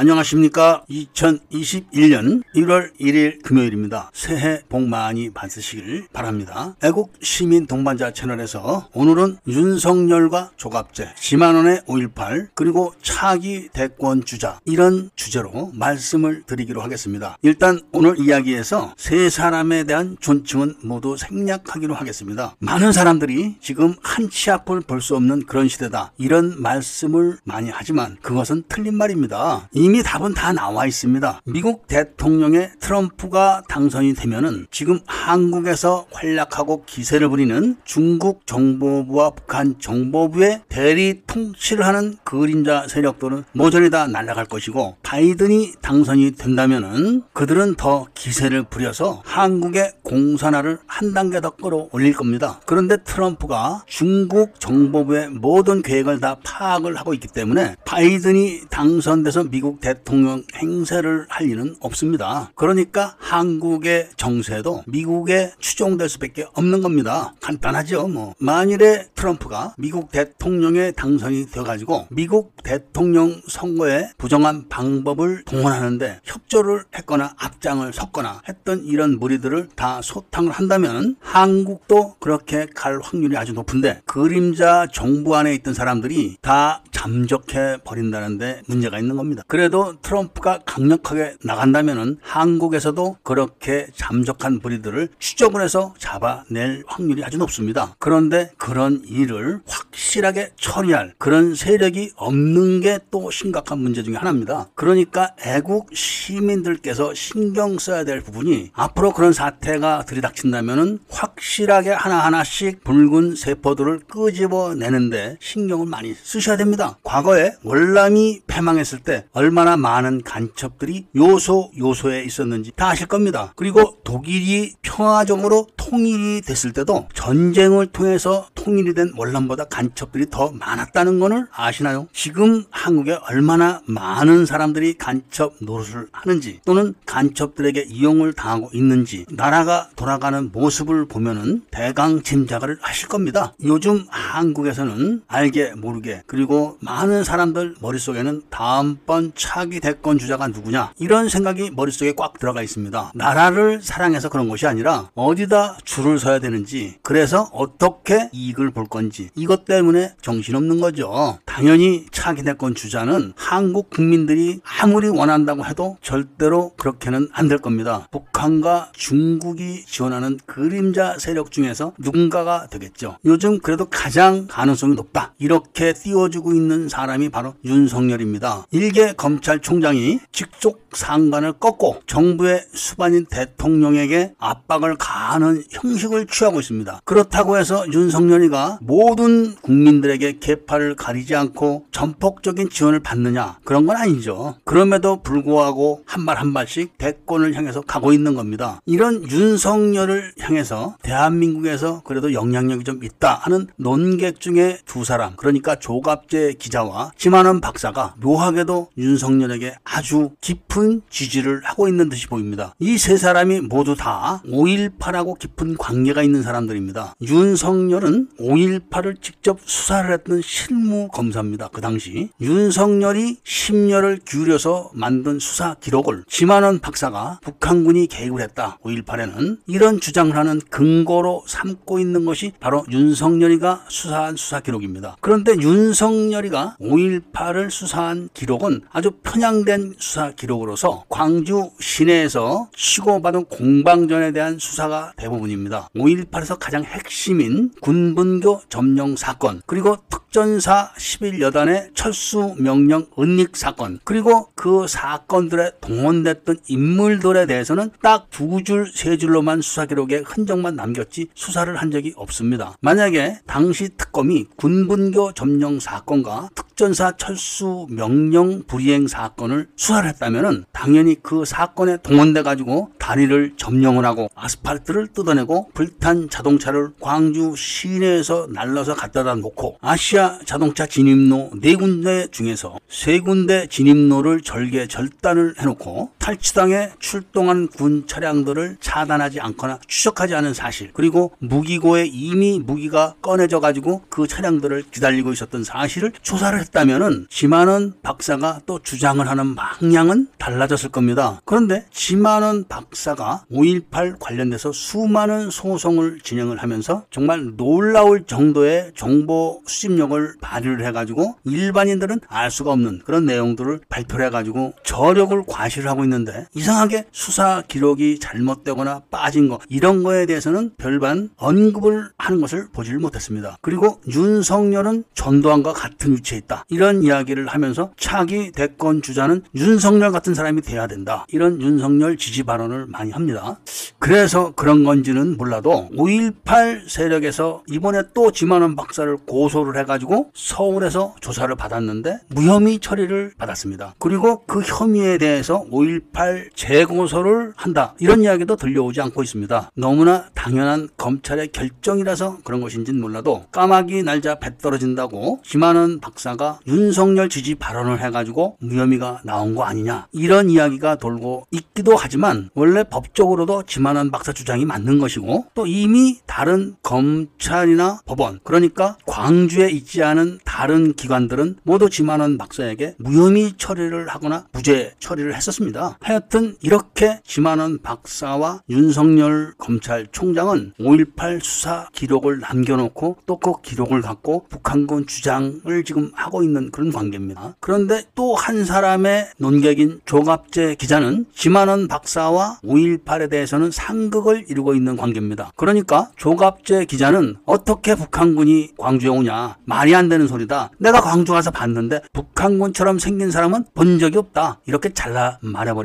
안녕하십니까. 2021년 1월 1일 금요일입니다. 새해 복 많이 받으시길 바랍니다. 애국 시민 동반자 채널에서 오늘은 윤석열과 조갑제, 지만원의 5.18, 그리고 차기 대권 주자 이런 주제로 말씀을 드리기로 하겠습니다. 일단 오늘 이야기에서 세 사람에 대한 존칭은 모두 생략하기로 하겠습니다. 많은 사람들이 지금 한 치 앞을 볼 수 없는 그런 시대다. 이런 말씀을 많이 하지만 그것은 틀린 말입니다. 이미 답은 다 나와 있습니다. 미국 대통령의 트럼프가 당선이 되면은 지금 한국에서 활약하고 기세를 부리는 중국 정보부와 북한 정보부의 대리 통치를 하는 그림자 세력들은 모조리 다 날아갈 것이고 바이든이 당선이 된다면은 그들은 더 기세를 부려서 한국의 공산화를 한 단계 더 끌어올릴 겁니다. 그런데 트럼프가 중국 정보부의 모든 계획을 다 파악을 하고 있기 때문에 바이든이 당선돼서 미국 대통령 행세를 할 리는 없습니다. 그러니까 한국의 정세도 미국에 추종될 수밖에 없는 겁니다. 간단하죠. 뭐 만일에 트럼프가 미국 대통령에 당선이 되어가지고 미국 대통령 선거에 부정한 방법을 동원하는데 협조를 했거나 앞장을 섰거나 했던 이런 무리들을 다 소탕을 한다면 한국도 그렇게 갈 확률이 아주 높은데 그림자 정부 안에 있던 사람들이 다 잠적해 버린다는데 문제가 있는 겁니다. 그래 도 트럼프가 강력하게 나간다면은 한국에서도 그렇게 잠적한 무리들을 추적을 해서 잡아낼 확률이 아주 높습니다. 그런데 그런 일을 확실하게 처리할 그런 세력이 없는 게 또 심각한 문제 중에 하나입니다. 그러니까 애국 시민들께서 신경 써야 될 부분이 앞으로 그런 사태가 들이닥친다면은 확실하게 하나하나씩 붉은 세포들을 끄집어내는데 신경을 많이 쓰셔야 됩니다. 과거에 월남이 패망했을 때 얼마 나 많은 간첩들이 요소 요소에 있었는지 다 아실 겁니다. 그리고 독일이 평화적으로 통일이 됐을 때도 전쟁을 통해서 통일이 된 월남보다 간첩들이 더 많았다는 것을 아시나요? 지금 한국에 얼마나 많은 사람들이 간첩 노릇을 하는지 또는 간첩들에게 이용을 당하고 있는지 나라가 돌아가는 모습을 보면은 대강 짐작을 하실 겁니다. 요즘 한국에서는 알게 모르게 그리고 많은 사람들 머릿속에는 다음번 차기 대권 주자가 누구냐 이런 생각이 머릿속에 꽉 들어가 있습니다. 나라를 사랑해서 그런 것이 아니라 어디다 줄을 서야 되는지 그래서 어떻게 이익을 볼 건지 이것 때문에 정신없는 거죠. 당연히 차기 대권 주자는 한국 국민들이 아무리 원한다고 해도 절대로 그렇게는 안 될 겁니다. 북한과 중국이 지원하는 그림자 세력 중에서 누군가가 되겠죠. 요즘 그래도 가장 가능성이 높다. 이렇게 띄워주고 있는 사람이 바로 윤석열입니다. 일개 검 찰총장이 직속 상관을 꺾고 정부의 수반인 대통령에게 압박을 가하는 형식을 취하고 있습니다. 그렇다고 해서 윤석열이가 모든 국민들에게 계파를 가리지 않고 전폭적인 지원을 받느냐 그런 건 아니죠. 그럼에도 불구하고 한 발 한 발씩 대권을 향해서 가고 있는 겁니다. 이런 윤석열을 향해서 대한민국에서 그래도 영향력이 좀 있다 하는 논객 중에 두 사람 그러니까 조갑재 기자와 김한원 박사가 묘하게도 윤석 열에게 아주 깊은 지지를 하고 있는 듯이 보입니다. 이 세 사람이 모두 다 5.18하고 깊은 관계가 있는 사람들입니다. 윤석열은 5.18을 직접 수사를 했던 실무 검사입니다. 그 당시 윤석열이 심려를 기울여서 만든 수사 기록을 지만원 박사가 북한군이 개입을 했다. 5.18에는 이런 주장을 하는 근거로 삼고 있는 것이 바로 윤석열이가 수사한 수사 기록입니다. 그런데 윤석열이가 5.18을 수사한 기록은 아주 편향된 수사 기록으로서 광주 시내에서 치고받은 공방전에 대한 수사가 대부분입니다. 5.18에서 가장 핵심인 군분교 점령 사건 그리고 특전사 11여단의 철수 명령 은닉 사건 그리고 그 사건들에 동원됐던 인물들에 대해서는 딱 두 줄, 세 줄로만 수사 기록에 흔적만 남겼지 수사를 한 적이 없습니다. 만약에 당시 특검이 군분교 점령 사건과 특전사 철수 명령 불이행 사건을 수사를 했다면 당연히 그 사건에 동원돼 가지고 다리를 점령을 하고 아스팔트를 뜯어내고 불탄 자동차를 광주 시내에서 날라서 갖다다 놓고 아시아 자동차 진입로 네 군데 중에서 세 군데 진입로를 절개 절단을 해놓고 탈취당에 출동한 군 차량들을 차단하지 않거나 추적하지 않은 사실 그리고 무기고에 이미 무기가 꺼내져 가지고 그 차량들을 기다리고 있었던 사실을 조사를 했다면은 지만은 박사가 또 주장을 하는 방향은 달라졌을 겁니다. 그런데 지만은 박사가 5.18 관련돼서 수많은 소송을 진행을 하면서 정말 놀라울 정도의 정보 수집력을 발휘를 해가지고 일반인들은 알 수가 없는 그런 내용들을 발표를 해가지고 저력을 과시를 하고 있는 데 이상하게 수사 기록이 잘못되거나 빠진 거 이런 거에 대해서는 별반 언급을 하는 것을 보지를 못했습니다. 그리고 윤석열은 전두환과 같은 위치에 있다. 이런 이야기를 하면서 차기 대권 주자는 윤석열 같은 사람이 돼야 된다. 이런 윤석열 지지 발언을 많이 합니다. 그래서 그런 건지는 몰라도 5.18 세력에서 이번에 또 지만원 박사를 고소를 해가지고 서울에서 조사를 받았는데 무혐의 처리를 받았습니다. 그리고 그 혐의에 대해서 5.18 재고소를 한다. 이런 이야기도 들려오지 않고 있습니다. 너무나 당연한 검찰의 결정이라서 그런 것인지는 몰라도 까마귀 날자 배 떨어진다고 김한원 박사가 윤석열 지지 발언을 해가지고 무혐의가 나온 거 아니냐 이런 이야기가 돌고 있기도 하지만 원래 법적으로도 김한원 박사 주장이 맞는 것이고 또 이미 다른 검찰이나 법원 그러니까 광주에 있지 않은 다른 기관들은 모두 지만원 박사에게 무혐의 처리를 하거나 무죄 처리를 했었습니다. 하여튼 이렇게 지만원 박사와 윤석열 검찰총장은 5.18 수사 기록을 남겨놓고 또 그 기록을 갖고 북한군 주장을 지금 하고 있는 그런 관계입니다. 그런데 또 한 사람의 논객인 조갑재 기자는 지만원 박사와 5.18에 대해서는 상극을 이루고 있는 관계입니다. 그러니까 조갑재 기자는 어떻게 북한군이 광주에 오냐 말이 안 되는 소리다. 내가 광주 가서 봤는데 북한군처럼 생긴 사람은 본 적이 없다. 이렇게 잘라 말해버립니다.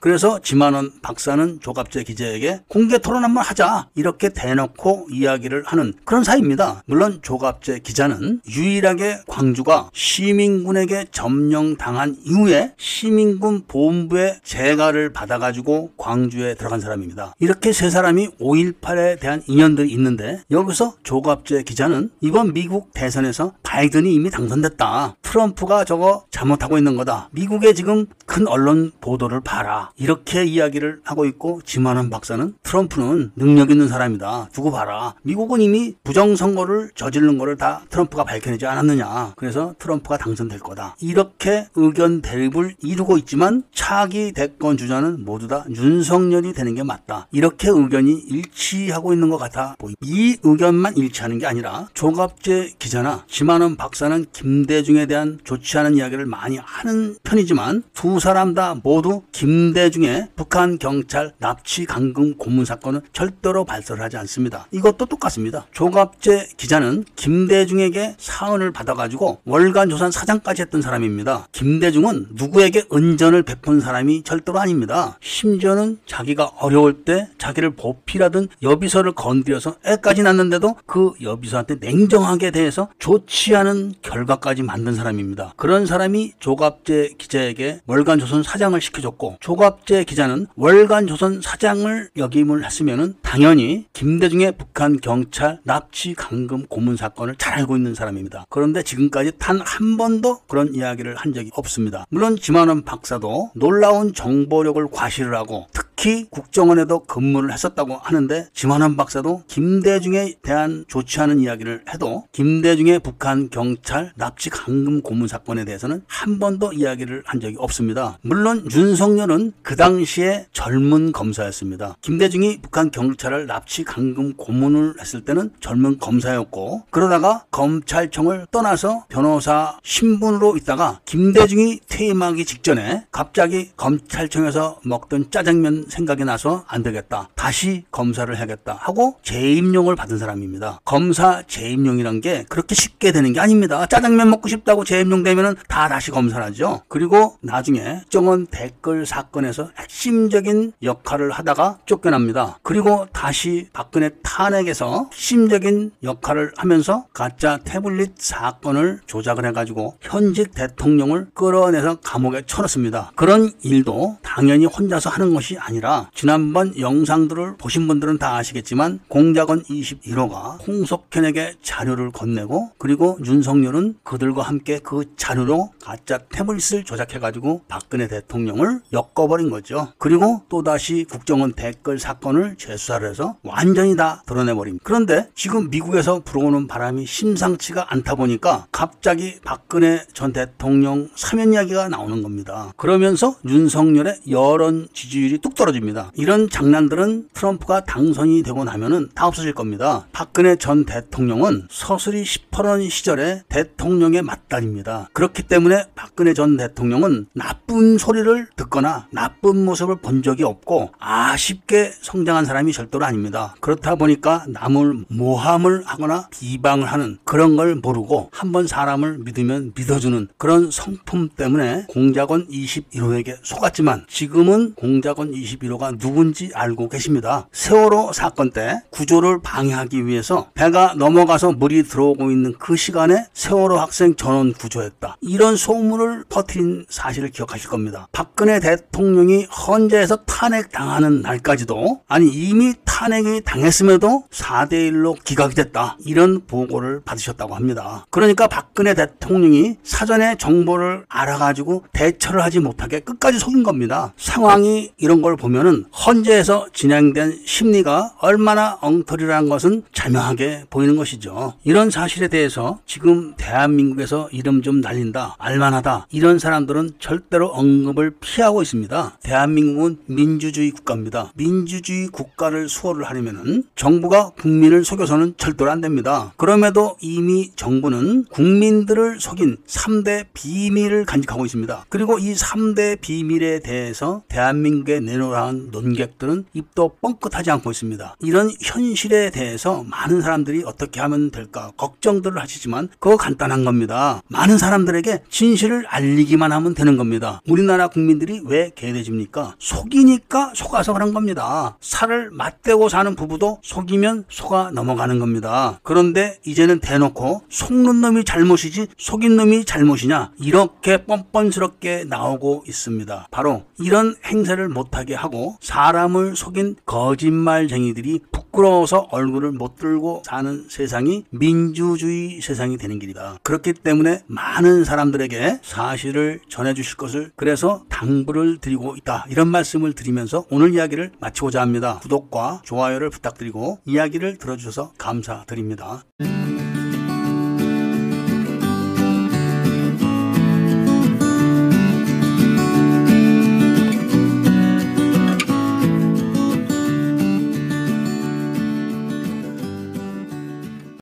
그래서 지만원 박사는 조갑재 기자에게 공개 토론 한번 하자. 이렇게 대놓고 이야기를 하는 그런 사이입니다. 물론 조갑재 기자는 유일하게 광주가 시민군에게 점령당한 이후에 시민군 본부의 재가를 받아가지고 광주에 들어간 사람입니다. 이렇게 세 사람이 5.18에 대한 인연들이 있는데 여기서 조갑재 기자는 이번 미국 대선에서 바이든이 이미 당선됐다. 트럼프가 저거 잘못하고 있는 거다. 미국의 지금 큰 언론 보도를 봐라. 이렇게 이야기를 하고 있고 지만원 박사는 트럼프는 능력 있는 사람이다. 두고 봐라. 미국은 이미 부정선거를 저지른 거를 다 트럼프가 밝혀내지 않았느냐. 그래서 트럼프가 당선될 거다. 이렇게 의견 대립을 이루고 있지만 차기 대권 주자는 모두 다 윤석열이 되는 게 맞다. 이렇게 의견이 일치하고 있는 것 같아 보입니다. 이 의견만 일치하는 게 아니라 조갑재 기자나 지만원 박사는 김대중에 대한 좋지 않은 이야기를 많이 하는 편이지만 두 사람 다 모두 김대중의 북한 경찰 납치 감금 고문 사건은 절대로 발설을 하지 않습니다. 이것도 똑같습니다. 조갑재 기자는 김대중에게 사은을 받아가지고 월간 조선 사장까지 했던 사람입니다. 김대중은 누구에게 은전을 베푼 사람이 절대로 아닙니다. 심지어는 자기가 어려울 때 자기를 보필하던 여비서를 건드려서 애까지 낳는데도 그 여비서한테 냉정하게 대해서 좋지 않은 결과까지 만든 사람입니다. 그런 사람이 조갑재 기자에게 월간 조선 사장을 시켜줬고 조갑재 기자는 월간 조선 사장을 역임을 했으면은 당연히 김대중의 북한 경찰 납치 감금 고문 사건을 잘 알고 있는 사람입니다. 그런데 지금까지 단 한 번도 그런 이야기를 한 적이 없습니다. 물론 지만원 박사도 놀라운 정보력을 과시를 하고 특 히 국정원에도 근무를 했었다고 하는데 지만원 박사도 김대중에 대한 좋지 않은 이야기를 해도 김대중의 북한 경찰 납치 감금 고문 사건에 대해서는 한 번도 이야기를 한 적이 없습니다. 물론 윤석열은 그 당시에 젊은 검사였습니다. 김대중이 북한 경찰을 납치 감금 고문을 했을 때는 젊은 검사였고 그러다가 검찰청을 떠나서 변호사 신분으로 있다가 김대중이 퇴임하기 직전에 갑자기 검찰청에서 먹던 짜장면 생각이 나서 안 되겠다. 다시 검사를 해야겠다 하고 재임용을 받은 사람입니다. 검사 재임용이란 게 그렇게 쉽게 되는 게 아닙니다. 짜장면 먹고 싶다고 재임용 되면은 다 다시 검사를 하죠. 그리고 나중에 정원 댓글 사건에서 핵심적인 역할을 하다가 쫓겨납니다. 그리고 다시 박근혜 탄핵에서 핵심적인 역할을 하면서 가짜 태블릿 사건을 조작을 해가지고 현직 대통령을 끌어내서 감옥에 쳐넣습니다. 그런 일도 당연히 혼자서 하는 것이 아니라 아니라 지난번 영상들을 보신 분들은 다 아시겠지만 공작원 21호가 홍석현에게 자료를 건네고 그리고 윤석열은 그들과 함께 그 자료로 가짜 태블릿을 조작해가지고 박근혜 대통령을 엮어버린 거죠. 그리고 또다시 국정원 댓글 사건을 재수사를 해서 완전히 다 드러내버립니다. 그런데 지금 미국에서 불어오는 바람이 심상치가 않다 보니까 갑자기 박근혜 전 대통령 사면 이야기가 나오는 겁니다. 그러면서 윤석열의 여론 지지율이 뚝 떨어 집니다. 이런 장난들은 트럼프가 당선이 되고 나면은 다 없어질 겁니다. 박근혜 전 대통령은 서슬이 18원 시절에 대통령의 맞달입니다. 그렇기 때문에 박근혜 전 대통령은 나쁜 소리를 듣거나 나쁜 모습을 본 적이 없고 아쉽게 성장한 사람이 절대로 아닙니다. 그렇다 보니까 남을 모함을 하거나 비방을 하는 그런 걸 모르고 한번 사람을 믿으면 믿어주는 그런 성품 때문에 공작원 21호에게 속았지만 지금은 공작원 21 호가 누군지 알고 계십니다. 세월호 사건 때 구조를 방해하기 위해서 배가 넘어가서 물이 들어오고 있는 그 시간에 세월호 학생 전원 구조했다. 이런 소문을 퍼뜨린 사실을 기억하실 겁니다. 박근혜 대통령이 헌재에서 탄핵당하는 날까지도 아니 이미 탄핵이 당했음에도 4대1로 기각이 됐다. 이런 보고를 받으셨다고 합니다. 그러니까 박근혜 대통령이 사전에 정보를 알아가지고 대처를 하지 못하게 끝까지 속인 겁니다. 상황이 이런 걸 보면은 헌재에서 진행된 심리가 얼마나 엉터리라는 것은 자명하게 보이는 것이죠. 이런 사실에 대해서 지금 대한민국에서 이름 좀 날린다, 알만하다, 이런 사람들은 절대로 언급을 피하고 있습니다. 대한민국은 민주주의 국가입니다. 민주주의 국가를 수호를 하려면은 정부가 국민을 속여서는 절대로 안 됩니다. 그럼에도 이미 정부는 국민들을 속인 3대 비밀을 간직하고 있습니다. 그리고 이 3대 비밀에 대해서 대한민국에 내놓 으라는 논객들은 입도 뻥끗하지 않고 있습니다. 이런 현실에 대해서 많은 사람들이 어떻게 하면 될까 걱정들을 하시지만 그거 간단한 겁니다. 많은 사람들에게 진실을 알리기만 하면 되는 겁니다. 우리나라 국민들이 왜 개돼집니까? 속이니까 속아서 그런 겁니다. 살을 맞대고 사는 부부도 속이면 속아 넘어가는 겁니다. 그런데 이제는 대놓고 속는 놈이 잘못이지 속인 놈이 잘못이냐 이렇게 뻔뻔스럽게 나오고 있습니다. 바로 이런 행세를 못하게 하고 사람을 속인 거짓말쟁이들이 부끄러워서 얼굴을 못 들고 사는 세상이 민주주의 세상이 되는 길이다. 그렇기 때문에 많은 사람들에게 사실을 전해주실 것을 그래서 당부를 드리고 있다. 이런 말씀을 드리면서 오늘 이야기를 마치고자 합니다. 구독과 좋아요를 부탁드리고 이야기를 들어주셔서 감사드립니다.